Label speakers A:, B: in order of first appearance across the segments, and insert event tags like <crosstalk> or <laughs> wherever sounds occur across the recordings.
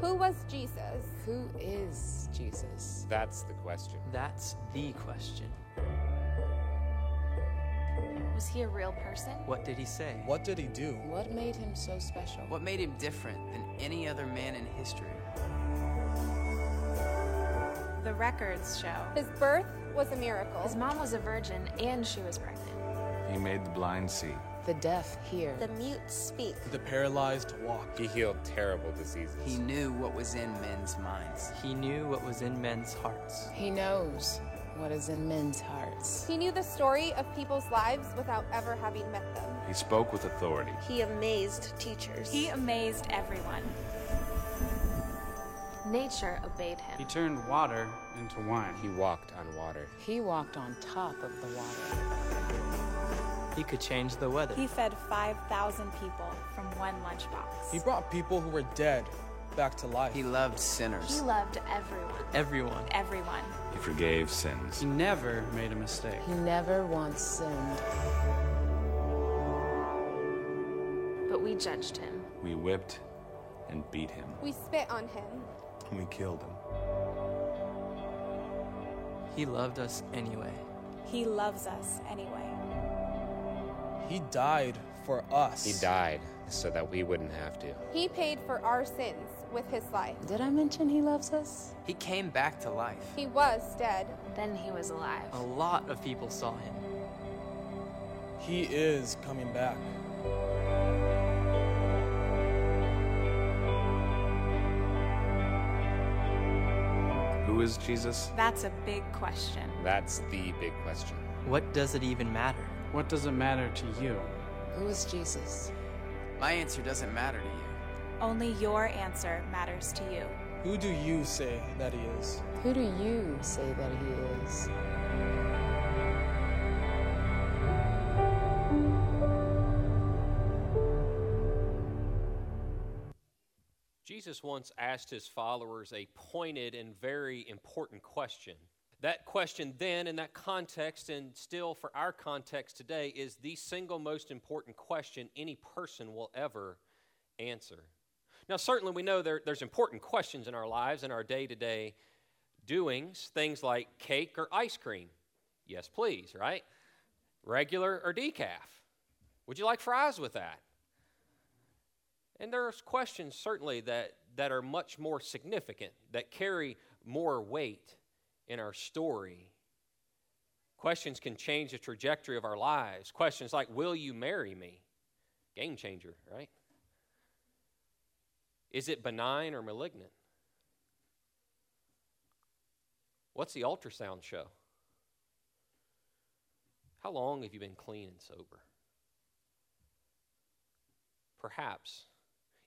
A: Who was Jesus?
B: Who is Jesus?
C: That's the question.
D: That's the question.
E: Was he a real person?
D: What did he say?
F: What did he do?
B: What made him so special?
G: What made him different than any other man in history?
E: The records show.
A: His birth was a miracle.
E: His mom was a virgin and she was pregnant.
H: He made the blind see.
B: The deaf hear.
I: The mute speak.
F: The paralyzed walk.
C: He healed terrible diseases.
G: He knew what was in men's minds.
D: He knew what was in men's hearts.
B: He knows what is in men's hearts.
A: He knew the story of people's lives without ever having met them.
H: He spoke with authority.
I: He amazed teachers.
E: He amazed everyone. Nature obeyed him.
J: He turned water into wine.
C: He walked on water.
B: He walked on top of the water.
D: He could change the weather.
E: He fed 5,000 people from one lunchbox.
F: He brought people who were dead back to life.
G: He loved sinners.
E: He loved everyone.
D: Everyone.
E: Everyone.
H: He forgave sins.
J: He never made a mistake.
B: He never once sinned.
E: But we judged him.
H: We whipped and beat him.
A: We spit on him.
H: And We killed him.
D: He loved us anyway.
E: He loves us anyway.
F: He died for us.
C: He died so that we wouldn't have to.
A: He paid for our sins with his life.
B: Did I mention he loves us?
G: He came back to life.
A: He was dead.
E: Then he was alive.
D: A lot of people saw him.
F: He is coming back.
H: Who is Jesus?
E: That's a big question.
C: That's the big question.
D: What does it even matter?
J: What does it matter to you?
B: Who is Jesus?
G: My answer doesn't matter to you.
E: Only your answer matters to you.
F: Who do you say that he is?
B: Who do you say that he is?
K: Jesus once asked his followers a pointed and very important question. That question, then, in that context, and still for our context today, is the single most important question any person will ever answer. Now, certainly, we know there, there's important questions in our lives and our day to day doings, things like cake or ice cream. Yes, please, right? Regular or decaf. Would you like fries with that? And there's questions certainly that, that are much more significant, that carry more weight in our story. Questions can change the trajectory of our lives. Questions like, Will you marry me? Game changer, right? Is it benign or malignant? What's the ultrasound show? How long have you been clean and sober? Perhaps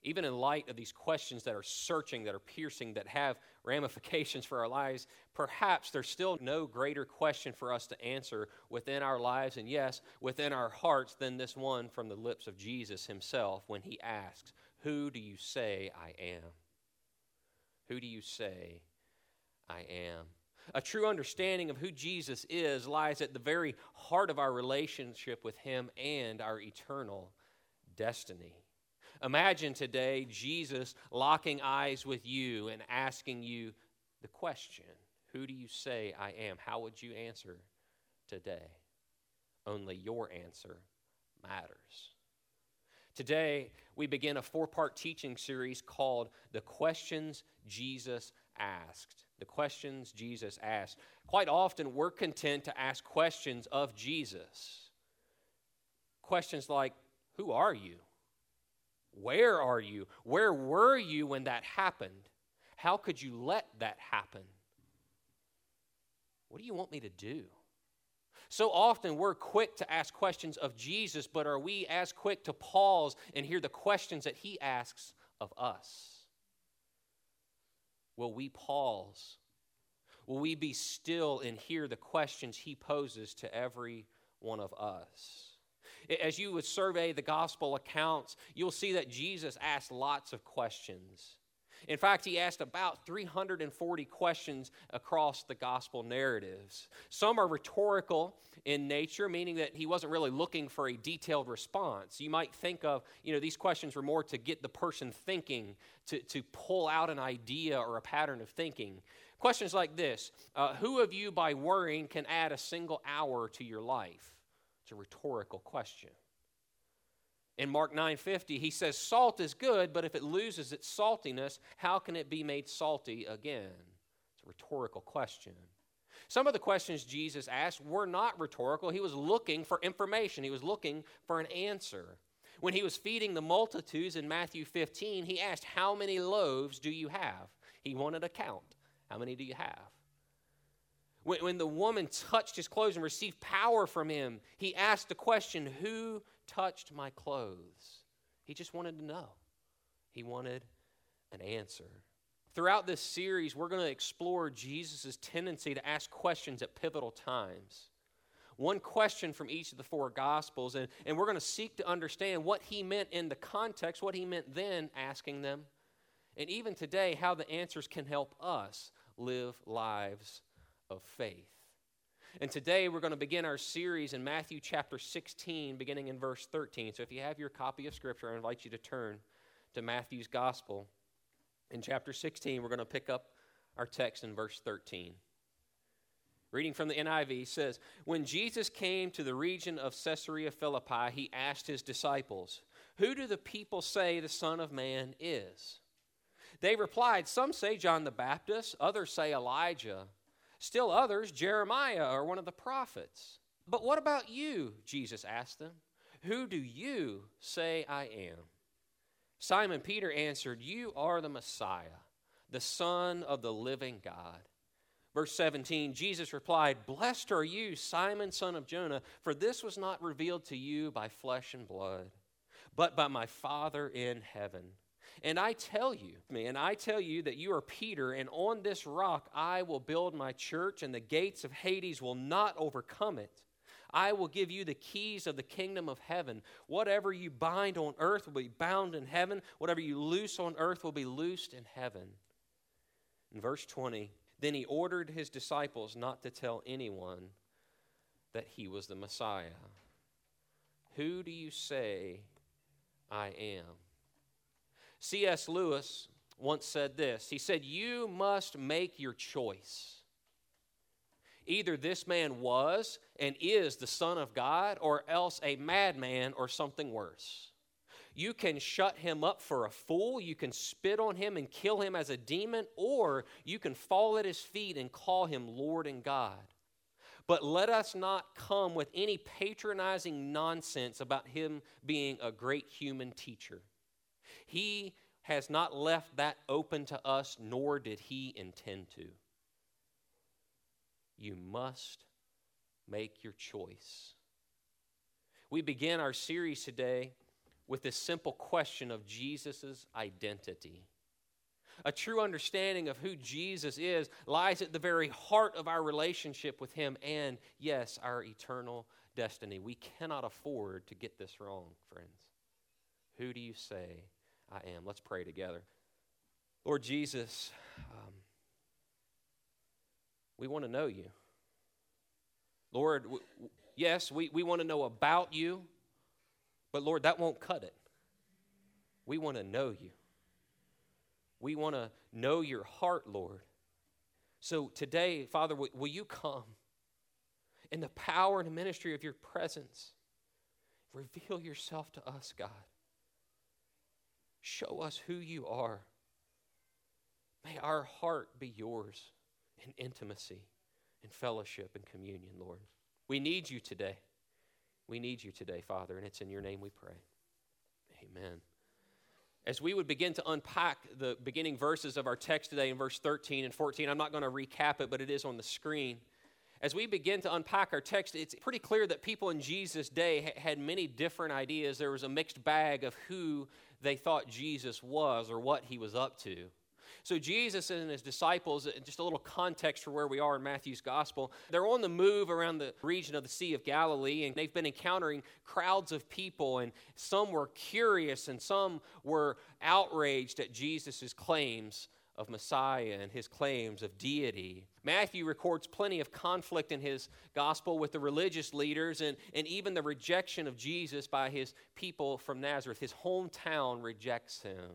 K: even in light of these questions that are searching, that are piercing, that have ramifications for our lives, perhaps there's still no greater question for us to answer within our lives and, yes, within our hearts than this one from the lips of Jesus himself when he asks, Who do you say I am? Who do you say I am? A true understanding of who Jesus is lies at the very heart of our relationship with him and our eternal destiny. Imagine today Jesus locking eyes with you and asking you the question Who do you say I am? How would you answer today? Only your answer matters. Today, we begin a four part teaching series called The Questions Jesus Asked. The Questions Jesus Asked. Quite often, we're content to ask questions of Jesus. Questions like, Who are you? Where are you? Where were you when that happened? How could you let that happen? What do you want me to do? So often we're quick to ask questions of Jesus, but are we as quick to pause and hear the questions that he asks of us? Will we pause? Will we be still and hear the questions he poses to every one of us? As you would survey the gospel accounts, you'll see that Jesus asked lots of questions. In fact, he asked about 340 questions across the gospel narratives. Some are rhetorical in nature, meaning that he wasn't really looking for a detailed response. You might think of, you know, these questions were more to get the person thinking, to, to pull out an idea or a pattern of thinking. Questions like this uh, Who of you, by worrying, can add a single hour to your life? It's a rhetorical question. In Mark 9:50, he says salt is good, but if it loses its saltiness, how can it be made salty again? It's a rhetorical question. Some of the questions Jesus asked were not rhetorical. He was looking for information. He was looking for an answer. When he was feeding the multitudes in Matthew 15, he asked, "How many loaves do you have?" He wanted a count. How many do you have? When, when the woman touched his clothes and received power from him, he asked the question, Who touched my clothes? He just wanted to know. He wanted an answer. Throughout this series, we're going to explore Jesus' tendency to ask questions at pivotal times. One question from each of the four Gospels, and, and we're going to seek to understand what he meant in the context, what he meant then asking them, and even today, how the answers can help us live lives of faith. And today we're going to begin our series in Matthew chapter 16, beginning in verse 13. So if you have your copy of Scripture, I invite you to turn to Matthew's Gospel. In chapter 16, we're going to pick up our text in verse 13. Reading from the NIV says, When Jesus came to the region of Caesarea Philippi, he asked his disciples, Who do the people say the Son of Man is? They replied, Some say John the Baptist, others say Elijah Still others, Jeremiah or one of the prophets. But what about you? Jesus asked them. Who do you say I am? Simon Peter answered, You are the Messiah, the Son of the living God. Verse 17, Jesus replied, Blessed are you, Simon, son of Jonah, for this was not revealed to you by flesh and blood, but by my Father in heaven. And I tell you, and I tell you that you are Peter, and on this rock I will build my church, and the gates of Hades will not overcome it. I will give you the keys of the kingdom of heaven. Whatever you bind on earth will be bound in heaven. Whatever you loose on earth will be loosed in heaven. In verse 20, then he ordered his disciples not to tell anyone that he was the Messiah. Who do you say I am? C.S. Lewis once said this He said, You must make your choice. Either this man was and is the Son of God, or else a madman or something worse. You can shut him up for a fool, you can spit on him and kill him as a demon, or you can fall at his feet and call him Lord and God. But let us not come with any patronizing nonsense about him being a great human teacher. He has not left that open to us, nor did He intend to. You must make your choice. We begin our series today with this simple question of Jesus' identity. A true understanding of who Jesus is lies at the very heart of our relationship with Him and, yes, our eternal destiny. We cannot afford to get this wrong, friends. Who do you say I am. Let's pray together. Lord Jesus, um, we want to know you. Lord, w- w- yes, we, we want to know about you, but Lord, that won't cut it. We want to know you. We want to know your heart, Lord. So today, Father, will, will you come in the power and ministry of your presence? Reveal yourself to us, God. Show us who you are. May our heart be yours in intimacy, in fellowship, and communion, Lord. We need you today. We need you today, Father, and it's in your name we pray. Amen. As we would begin to unpack the beginning verses of our text today in verse 13 and 14, I'm not going to recap it, but it is on the screen. As we begin to unpack our text, it's pretty clear that people in Jesus' day had many different ideas. There was a mixed bag of who they thought Jesus was or what he was up to. So, Jesus and his disciples, just a little context for where we are in Matthew's gospel, they're on the move around the region of the Sea of Galilee, and they've been encountering crowds of people, and some were curious and some were outraged at Jesus' claims of Messiah and his claims of deity. Matthew records plenty of conflict in his gospel with the religious leaders and, and even the rejection of Jesus by his people from Nazareth. His hometown rejects him.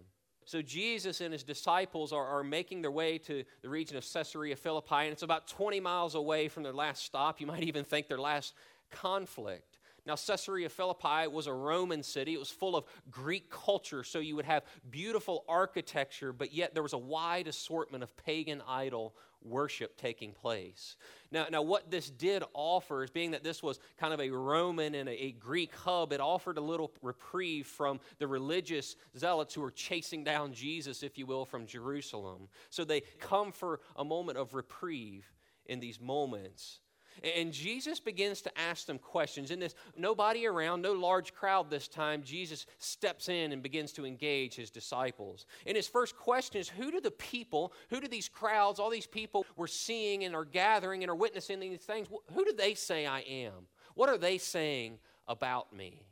K: So Jesus and his disciples are, are making their way to the region of Caesarea Philippi, and it's about 20 miles away from their last stop. You might even think their last conflict. Now, Caesarea Philippi was a Roman city. It was full of Greek culture, so you would have beautiful architecture, but yet there was a wide assortment of pagan idol worship taking place. Now, now what this did offer is being that this was kind of a Roman and a, a Greek hub, it offered a little reprieve from the religious zealots who were chasing down Jesus, if you will, from Jerusalem. So they come for a moment of reprieve in these moments. And Jesus begins to ask them questions. In this nobody around, no large crowd this time, Jesus steps in and begins to engage his disciples. And his first question is Who do the people, who do these crowds, all these people we're seeing and are gathering and are witnessing these things, who do they say I am? What are they saying about me?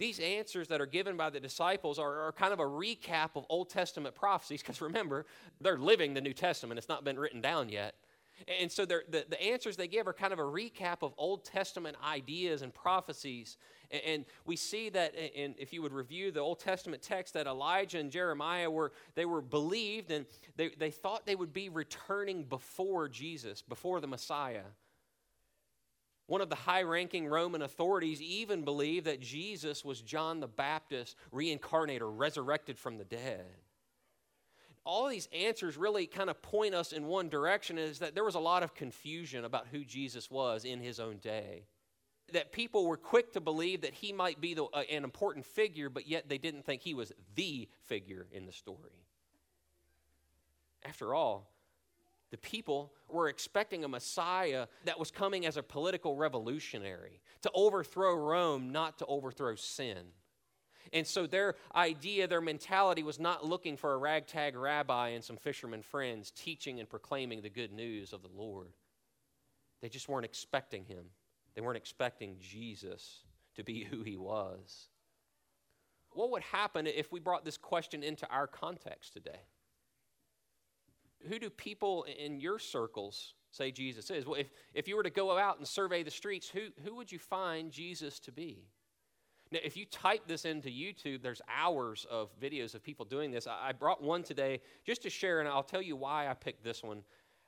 K: These answers that are given by the disciples are, are kind of a recap of Old Testament prophecies, because remember, they're living the New Testament. It's not been written down yet. And so the, the answers they give are kind of a recap of Old Testament ideas and prophecies. And, and we see that, and if you would review the Old Testament text, that Elijah and Jeremiah were, they were believed and they, they thought they would be returning before Jesus, before the Messiah. One of the high ranking Roman authorities even believed that Jesus was John the Baptist reincarnated resurrected from the dead all these answers really kind of point us in one direction is that there was a lot of confusion about who Jesus was in his own day. That people were quick to believe that he might be the, uh, an important figure, but yet they didn't think he was the figure in the story. After all, the people were expecting a Messiah that was coming as a political revolutionary to overthrow Rome, not to overthrow sin. And so their idea, their mentality was not looking for a ragtag rabbi and some fishermen friends teaching and proclaiming the good news of the Lord. They just weren't expecting him. They weren't expecting Jesus to be <laughs> who he was. What would happen if we brought this question into our context today? Who do people in your circles say Jesus is? Well, if, if you were to go out and survey the streets, who, who would you find Jesus to be? Now, if you type this into YouTube, there's hours of videos of people doing this. I brought one today just to share, and I'll tell you why I picked this one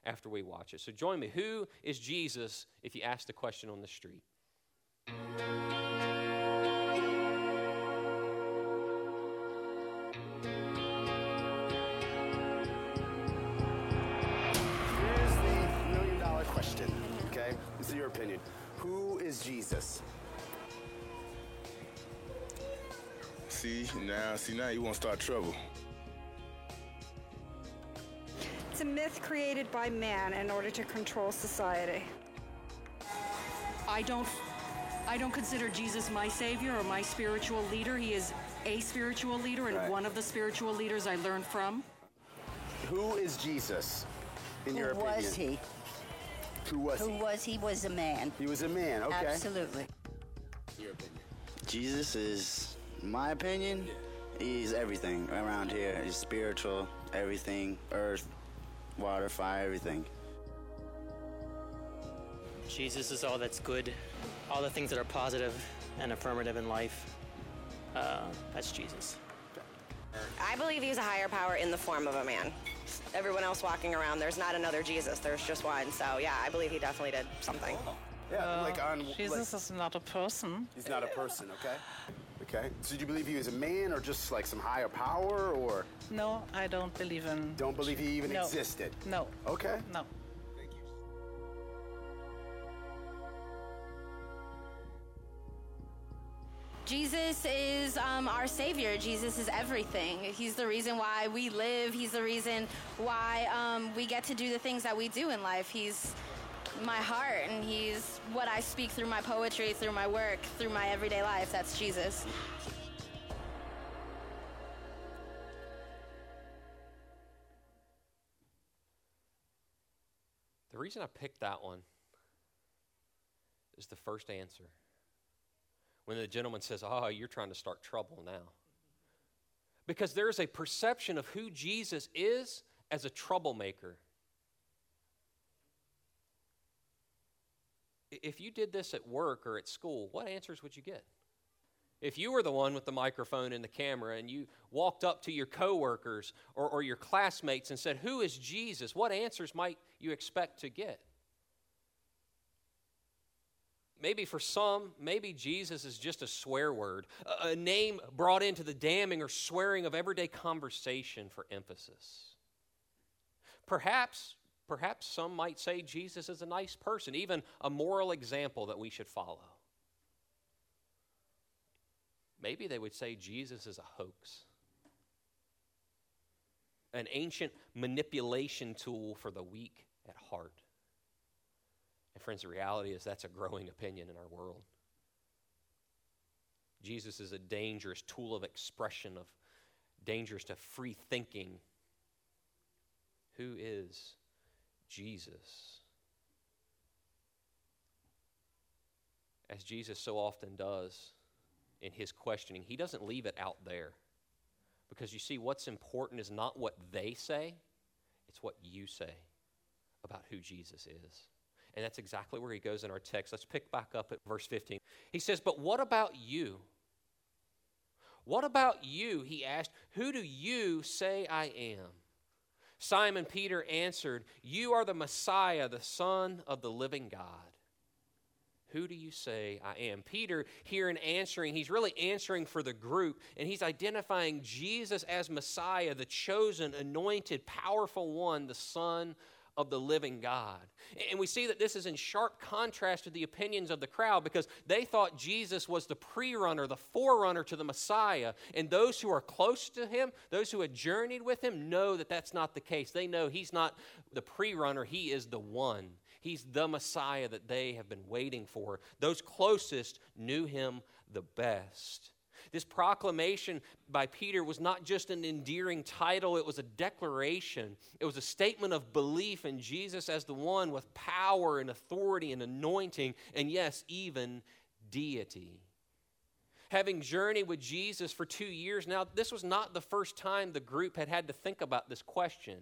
K: after we watch it. So join me. Who is Jesus if you ask the question on the street?
L: Here's the million dollar question, okay? This is your opinion. Who is Jesus?
M: See now, see now you want to start trouble.
N: It's a myth created by man in order to control society.
O: I don't I don't consider Jesus my savior or my spiritual leader. He is a spiritual leader and
L: Right.
O: one of the spiritual leaders I learned from.
L: Who is Jesus, in
P: Who
L: your opinion?
P: Who was he?
L: Who was
P: Who
L: he?
P: was he? Was a man.
L: He was a man, okay.
P: Absolutely.
L: Your opinion.
Q: Jesus is, in my opinion, he's everything around here. He's spiritual, everything, earth, water, fire, everything.
R: Jesus is all that's good, all the things that are positive and affirmative in life. Uh, that's Jesus.
I: I believe he's a higher power in the form of a man. Everyone else walking around, there's not another Jesus, there's just one. So, yeah, I believe he definitely did something.
L: Yeah,
P: Uh,
L: like on.
P: Jesus
L: like,
P: is not a person.
L: he's not a person, okay? Okay. So do you believe he was a man or just like some higher power or
P: No, I don't believe in.
L: don't believe he even
P: No.
L: existed?
P: No.
L: Okay.
P: No. Thank you.
S: Jesus is um, our Savior. Jesus is everything. He's the reason why we live. He's the reason why um, we get to do the things that we do in life. He's my heart, and He's what I speak through my poetry, through my work, through my everyday life. That's Jesus.
K: The reason I picked that one is the first answer. When the gentleman says, Oh, you're trying to start trouble now. Because there is a perception of who Jesus is as a troublemaker. If you did this at work or at school, what answers would you get? If you were the one with the microphone and the camera and you walked up to your coworkers or, or your classmates and said, Who is Jesus? What answers might you expect to get? Maybe for some, maybe Jesus is just a swear word, a, a name brought into the damning or swearing of everyday conversation for emphasis. Perhaps, perhaps some might say Jesus is a nice person, even a moral example that we should follow. Maybe they would say Jesus is a hoax, an ancient manipulation tool for the weak at heart. And, friends, the reality is that's a growing opinion in our world. Jesus is a dangerous tool of expression, of dangerous to free thinking. Who is Jesus? As Jesus so often does in his questioning, he doesn't leave it out there. Because you see, what's important is not what they say, it's what you say about who Jesus is. And that's exactly where he goes in our text. Let's pick back up at verse 15. He says, But what about you? What about you? He asked, Who do you say I am? Simon Peter answered, You are the Messiah, the Son of the living God. Who do you say I am? Peter, here in answering, he's really answering for the group, and he's identifying Jesus as Messiah, the chosen, anointed, powerful one, the Son of the living God. And we see that this is in sharp contrast to the opinions of the crowd because they thought Jesus was the pre runner, the forerunner to the Messiah. And those who are close to him, those who had journeyed with him, know that that's not the case. They know he's not the pre runner, he is the one. He's the Messiah that they have been waiting for. Those closest knew him the best. This proclamation by Peter was not just an endearing title, it was a declaration. It was a statement of belief in Jesus as the one with power and authority and anointing, and yes, even deity. Having journeyed with Jesus for two years now, this was not the first time the group had had to think about this question.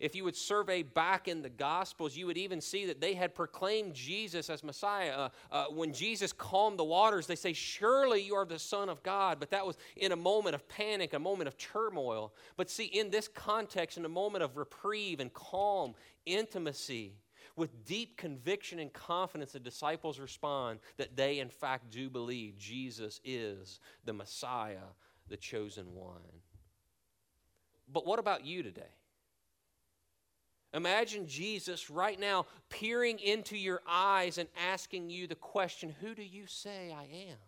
K: If you would survey back in the Gospels, you would even see that they had proclaimed Jesus as Messiah. Uh, uh, when Jesus calmed the waters, they say, Surely you are the Son of God. But that was in a moment of panic, a moment of turmoil. But see, in this context, in a moment of reprieve and calm, intimacy, with deep conviction and confidence, the disciples respond that they, in fact, do believe Jesus is the Messiah, the chosen one. But what about you today? Imagine Jesus right now peering into your eyes and asking you the question Who do you say I am?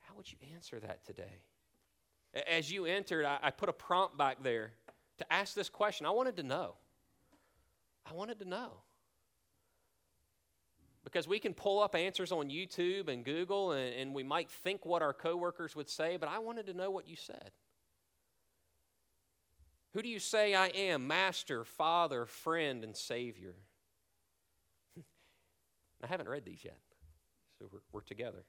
K: How would you answer that today? As you entered, I, I put a prompt back there to ask this question. I wanted to know. I wanted to know. Because we can pull up answers on YouTube and Google, and, and we might think what our coworkers would say, but I wanted to know what you said. Who do you say I am? Master, Father, friend, and Savior. <laughs> I haven't read these yet, so we're, we're together.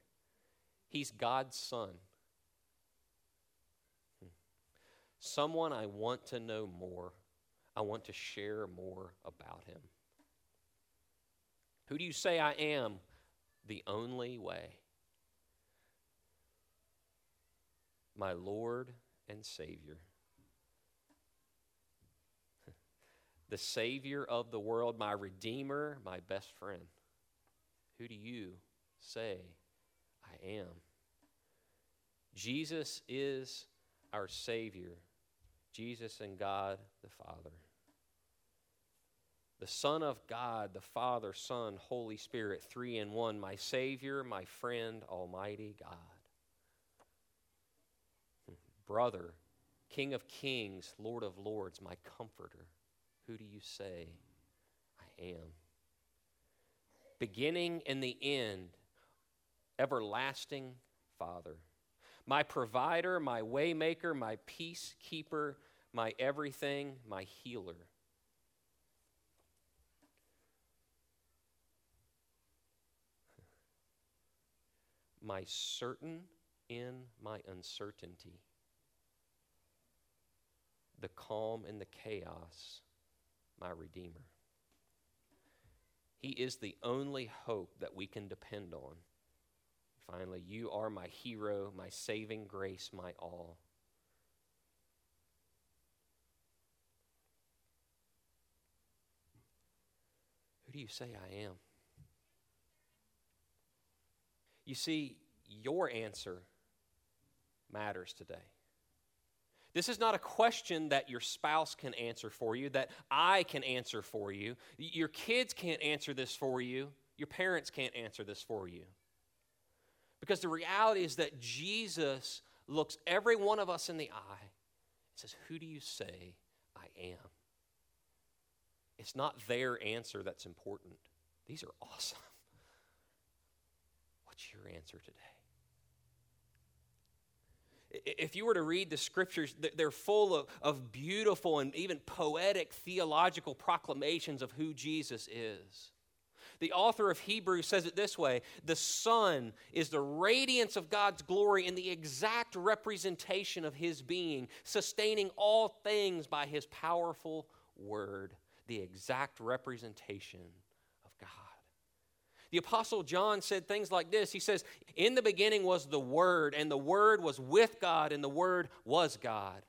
K: He's God's Son. Someone I want to know more. I want to share more about him. Who do you say I am? The only way. my Lord and Savior. The Savior of the world, my Redeemer, my best friend. Who do you say I am? Jesus is our Savior, Jesus and God the Father. The Son of God, the Father, Son, Holy Spirit, three in one, my Savior, my friend, Almighty God. Brother, King of Kings, Lord of Lords, my Comforter. Who do you say I am? Beginning and the end, everlasting Father. My provider, my waymaker, my peacekeeper, my everything, my healer. My certain in my uncertainty. The calm in the chaos, my Redeemer. He is the only hope that we can depend on. Finally, you are my hero, my saving grace, my all. Who do you say I am? You see, your answer matters today. This is not a question that your spouse can answer for you, that I can answer for you. Your kids can't answer this for you. Your parents can't answer this for you. Because the reality is that Jesus looks every one of us in the eye and says, Who do you say I am? It's not their answer that's important. These are awesome. <laughs> What's your answer today? If you were to read the scriptures, they're full of, of beautiful and even poetic theological proclamations of who Jesus is. The author of Hebrews says it this way The Son is the radiance of God's glory and the exact representation of His being, sustaining all things by His powerful word. The exact representation. The Apostle John said things like this He says, In the beginning was the Word, and the Word was with God, and the Word was God.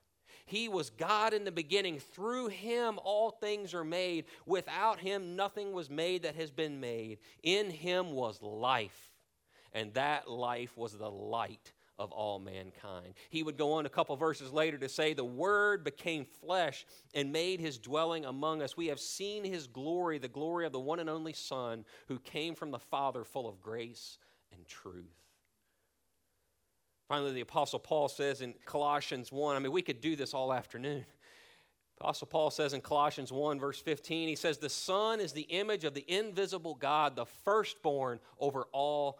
K: He was God in the beginning. Through him, all things are made. Without him, nothing was made that has been made. In him was life, and that life was the light of all mankind. He would go on a couple verses later to say, The Word became flesh and made his dwelling among us. We have seen his glory, the glory of the one and only Son who came from the Father, full of grace and truth. Finally, the Apostle Paul says in Colossians 1, I mean, we could do this all afternoon. Apostle Paul says in Colossians 1, verse 15, he says, The Son is the image of the invisible God, the firstborn over all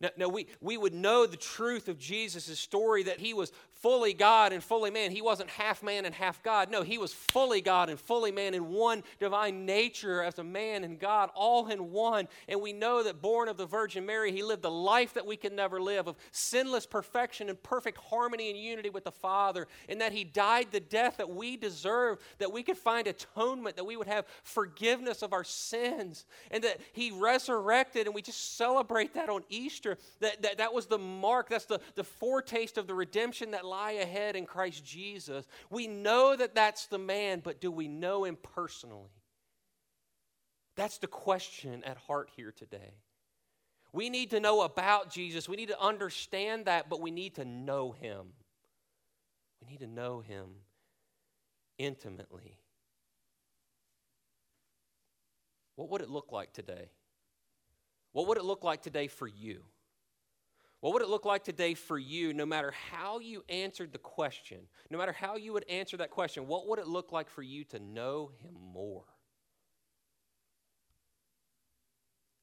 K: Now, now we, we would know the truth of Jesus' story that he was fully God and fully man. He wasn't half man and half God. No, he was fully God and fully man in one divine nature as a man and God, all in one. And we know that born of the Virgin Mary, he lived a life that we could never live of sinless perfection and perfect harmony and unity with the Father. And that he died the death that we deserve, that we could find atonement, that we would have forgiveness of our sins. And that he resurrected, and we just celebrate that on Easter. That, that, that was the mark, that's the, the foretaste of the redemption that lie ahead in Christ Jesus. We know that that's the man, but do we know him personally? That's the question at heart here today. We need to know about Jesus. We need to understand that, but we need to know him. We need to know him intimately. What would it look like today? What would it look like today for you? What would it look like today for you, no matter how you answered the question, no matter how you would answer that question, what would it look like for you to know Him more?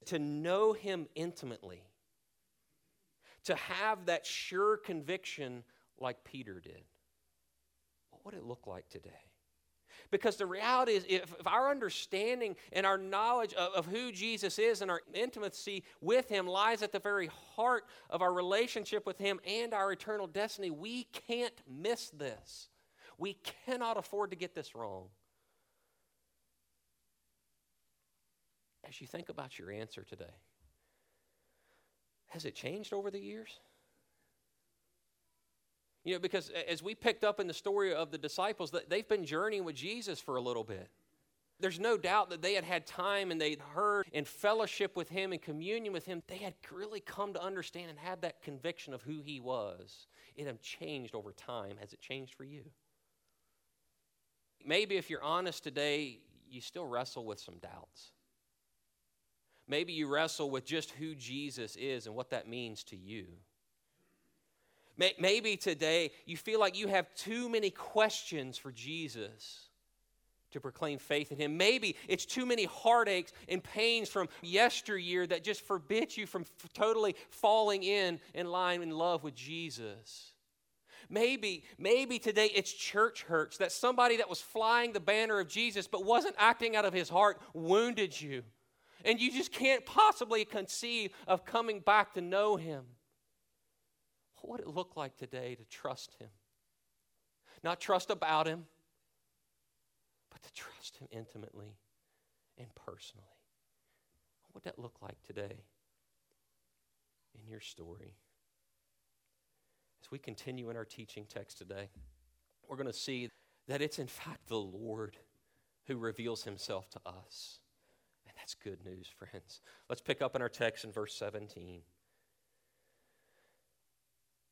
K: To know Him intimately, to have that sure conviction like Peter did. What would it look like today? Because the reality is, if, if our understanding and our knowledge of, of who Jesus is and our intimacy with Him lies at the very heart of our relationship with Him and our eternal destiny, we can't miss this. We cannot afford to get this wrong. As you think about your answer today, has it changed over the years? You know, because as we picked up in the story of the disciples, they've been journeying with Jesus for a little bit. There's no doubt that they had had time and they'd heard in fellowship with Him and communion with Him. They had really come to understand and had that conviction of who He was. It had changed over time. Has it changed for you? Maybe if you're honest today, you still wrestle with some doubts. Maybe you wrestle with just who Jesus is and what that means to you. Maybe today you feel like you have too many questions for Jesus to proclaim faith in Him. Maybe it's too many heartaches and pains from yesteryear that just forbid you from f- totally falling in in line in love with Jesus. Maybe, maybe today it's church hurts that somebody that was flying the banner of Jesus but wasn't acting out of his heart wounded you. And you just can't possibly conceive of coming back to know him. What would it look like today to trust Him? Not trust about Him, but to trust Him intimately and personally. What would that look like today in your story? As we continue in our teaching text today, we're going to see that it's in fact the Lord who reveals Himself to us. And that's good news, friends. Let's pick up in our text in verse 17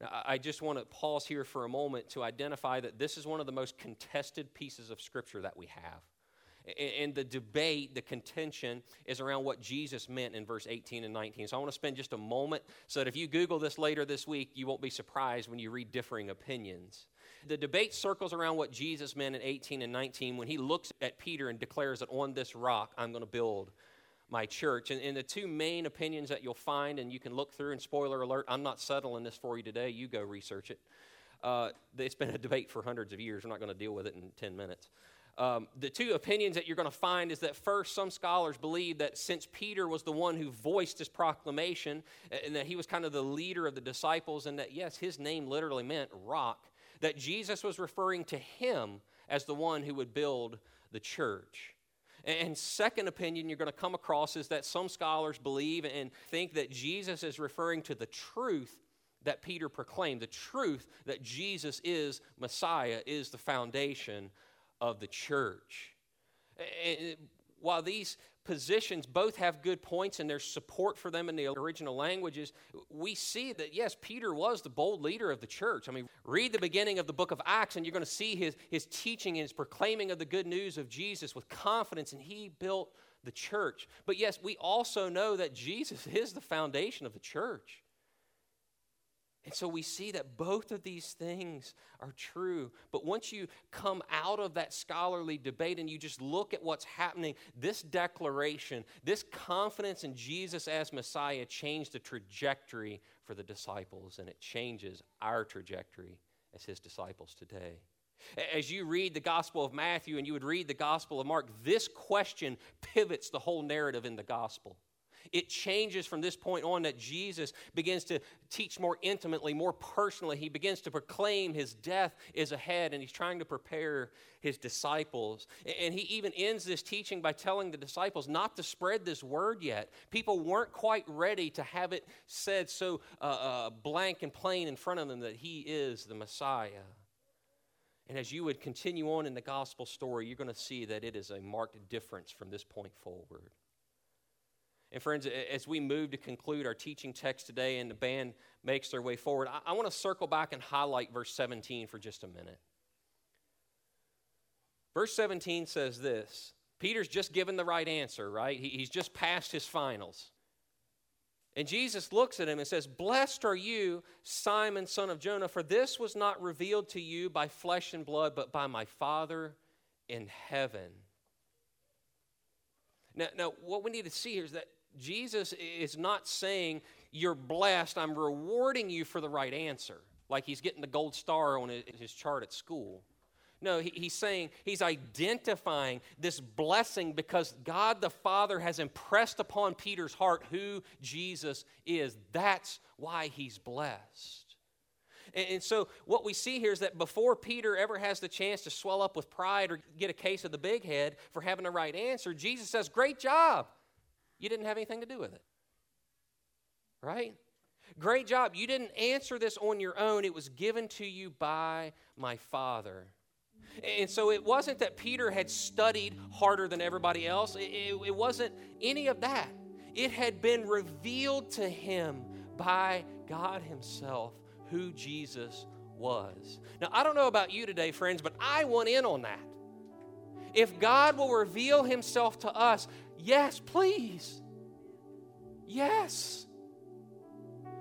K: I just want to pause here for a moment to identify that this is one of the most contested pieces of Scripture that we have. And the debate, the contention is around what Jesus meant in verse 18 and 19. So I want to spend just a moment so that if you Google this later this week, you won't be surprised when you read differing opinions. The debate circles around what Jesus meant in 18 and 19 when he looks at Peter and declares that on this rock I'm going to build my church. And, and, the two main opinions that you'll find, and you can look through, and spoiler alert, I'm not settling this for you today. You go research it. Uh, it's been a debate for hundreds of years. We're not going to deal with it in 10 minutes. Um, the two opinions that you're going to find is that first, some scholars believe that since Peter was the one who voiced his proclamation, and that he was kind of the leader of the disciples, and that yes, his name literally meant rock, that Jesus was referring to him as the one who would build the church. And second opinion you're going to come across is that some scholars believe and think that Jesus is referring to the truth that Peter proclaimed. The truth that Jesus is Messiah is the foundation of the church. And while these positions both have good points and there's support for them in the original languages, we see that, yes, Peter was the bold leader of the church. I mean, read the beginning of the book of Acts, and you're going to see his, his teaching and his proclaiming of the good news of Jesus with confidence, and he built the church. But yes, we also know that Jesus <laughs> is the foundation of the church. And so we see that both of these things are true. But once you come out of that scholarly debate and you just look at what's happening, this declaration, this confidence in Jesus as Messiah changed the trajectory for the disciples, and it changes our trajectory as his disciples today. As you read the Gospel of Matthew and you would read the Gospel of Mark, this question pivots the whole narrative in the Gospel. It changes from this point on that Jesus begins to teach more intimately, more personally. He begins to proclaim his death is ahead, and he's trying to prepare his disciples. And he even ends this teaching by telling the disciples not to spread this word yet. People weren't quite ready to have it said so uh, uh, blank and plain in front of them that he is the Messiah. And as you would continue on in the gospel story, you're going to see that it is a marked difference from this point forward. And, friends, as we move to conclude our teaching text today and the band makes their way forward, I, I want to circle back and highlight verse 17 for just a minute. Verse 17 says this Peter's just given the right answer, right? He, he's just passed his finals. And Jesus looks at him and says, Blessed are you, Simon, son of Jonah, for this was not revealed to you by flesh and blood, but by my Father in heaven. Now, now what we need to see here is that Jesus is not saying, You're blessed, I'm rewarding you for the right answer, like he's getting the gold star on his chart at school. No, he's saying, he's identifying this blessing because God the Father has impressed upon Peter's heart who Jesus is. That's why he's blessed. And, so, what we see here is that before Peter ever has the chance to swell up with pride or get a case of the big head for having the right answer, Jesus says, Great job. You didn't have anything to do with it. Right? Great job. You didn't answer this on your own, it was given to you by my Father. And so it wasn't that Peter had studied harder than everybody else, it, it, it, wasn't any of that. It had been revealed to him by God Himself who Jesus was. Now, I don't know about you today, friends, but I want in on that. If God will reveal Himself to us, yes, please. Yes.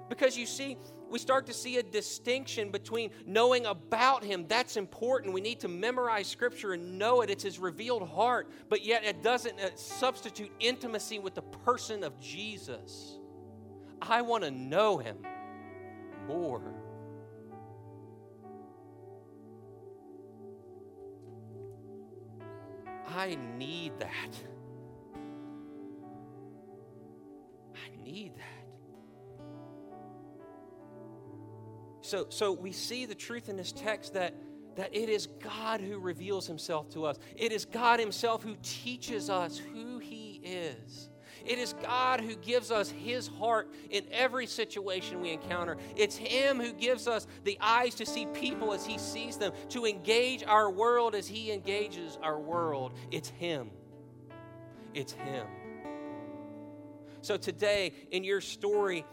K: Because you see, we start to see a distinction between knowing about Him. That's important. We need to memorize Scripture and know it. It's His revealed heart, but yet it doesn't uh, substitute intimacy with the person of Jesus. I want to know Him more. I need that. Need that. So, so we see the truth in this text that, that it is God who reveals himself to us. It is God himself who teaches us who he is. It is God who gives us His heart in every situation we encounter. It's Him who gives us the eyes to see people as He sees them, to engage our world as He engages our world. It's Him. It's Him. So, today, in your story,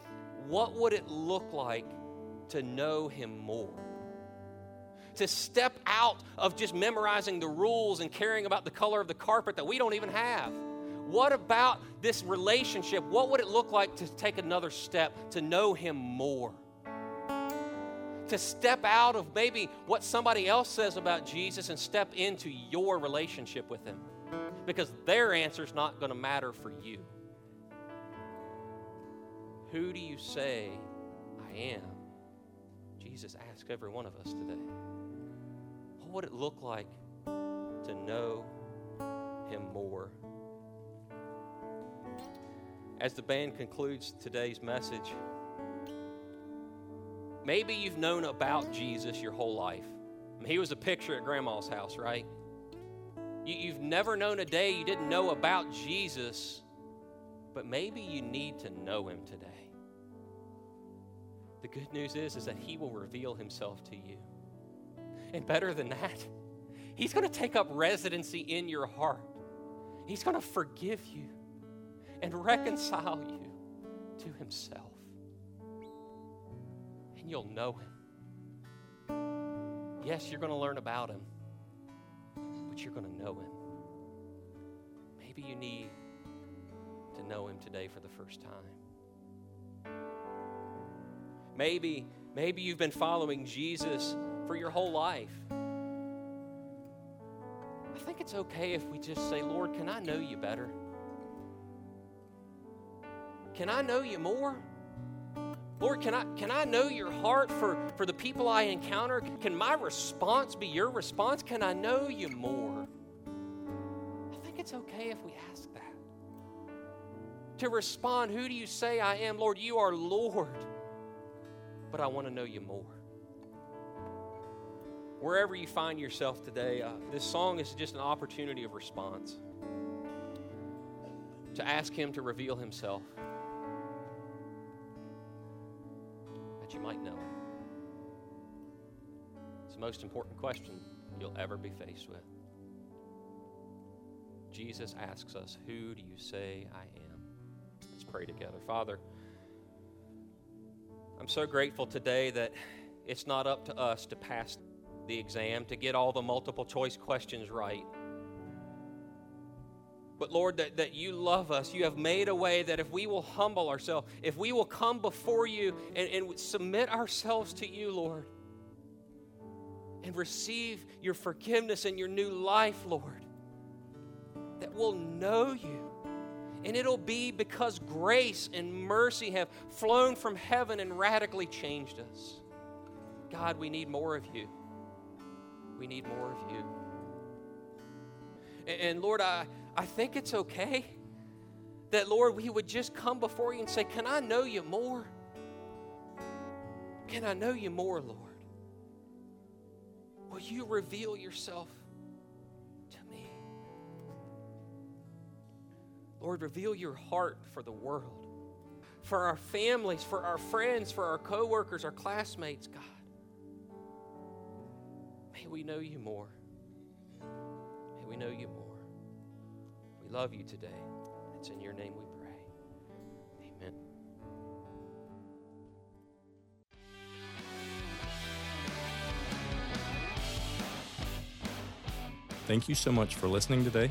K: what would it look like to know Him more. To step out of just memorizing the rules and caring about the color of the carpet that we don't even have. What about this relationship? What would it look like to take another step to know Him more? To step out of maybe what somebody else says about Jesus and step into your relationship with Him. Because their answer is not going to matter for you. Who do you say I am? Jesus asks every one of us today. What would it look like to know Him more? As the band concludes today's message, maybe you've known about Jesus your whole life. He was a picture at grandma's house, right? You, have never known a day you didn't know about Jesus, but maybe you need to know him today. The good news is, is that He will reveal Himself to you. And better than that, He's going to take up residency in your heart. He's going to forgive you and reconcile you to Himself. And you'll know Him. Yes, you're going to learn about Him, but you're going to know Him. Maybe you need to know Him today for the first time. Maybe, maybe you've been following Jesus for your whole life. I think it's okay if we just say, Lord, can I know you better? Can I know you more? Lord, can I, can I know your heart for, for the people I encounter? Can my response be your response? Can I know you more? I think it's okay if we ask that. To respond, who do you say I am? Lord, you are Lord but I want to know you more. Wherever you find yourself today, uh, this song is just an opportunity of response to ask Him to reveal Himself that you might know. It's the most important question you'll ever be faced with. Jesus asks us, Who do you say I am? Pray together. Father, I'm so grateful today that it's not up to us to pass the exam, to get all the multiple choice questions right. But Lord, that, that you love us. You have made a way that if we will humble ourselves, if we will come before you and, and submit ourselves to you, Lord, and receive your forgiveness and your new life, Lord, that we'll know you. And it'll be because grace and mercy have flown from heaven and radically changed us. God, we need more of you. We need more of you. And, Lord, I, I think it's okay that, Lord, we would just come before you and say, Can I know you more? Can I know you more, Lord? Will you reveal yourself Lord, reveal your heart for the world, for our families, for our friends, for our coworkers, our classmates, God. May we know you more. May we know you more. We love you today. It's in your name we pray. Amen.
T: Thank you so much for listening today.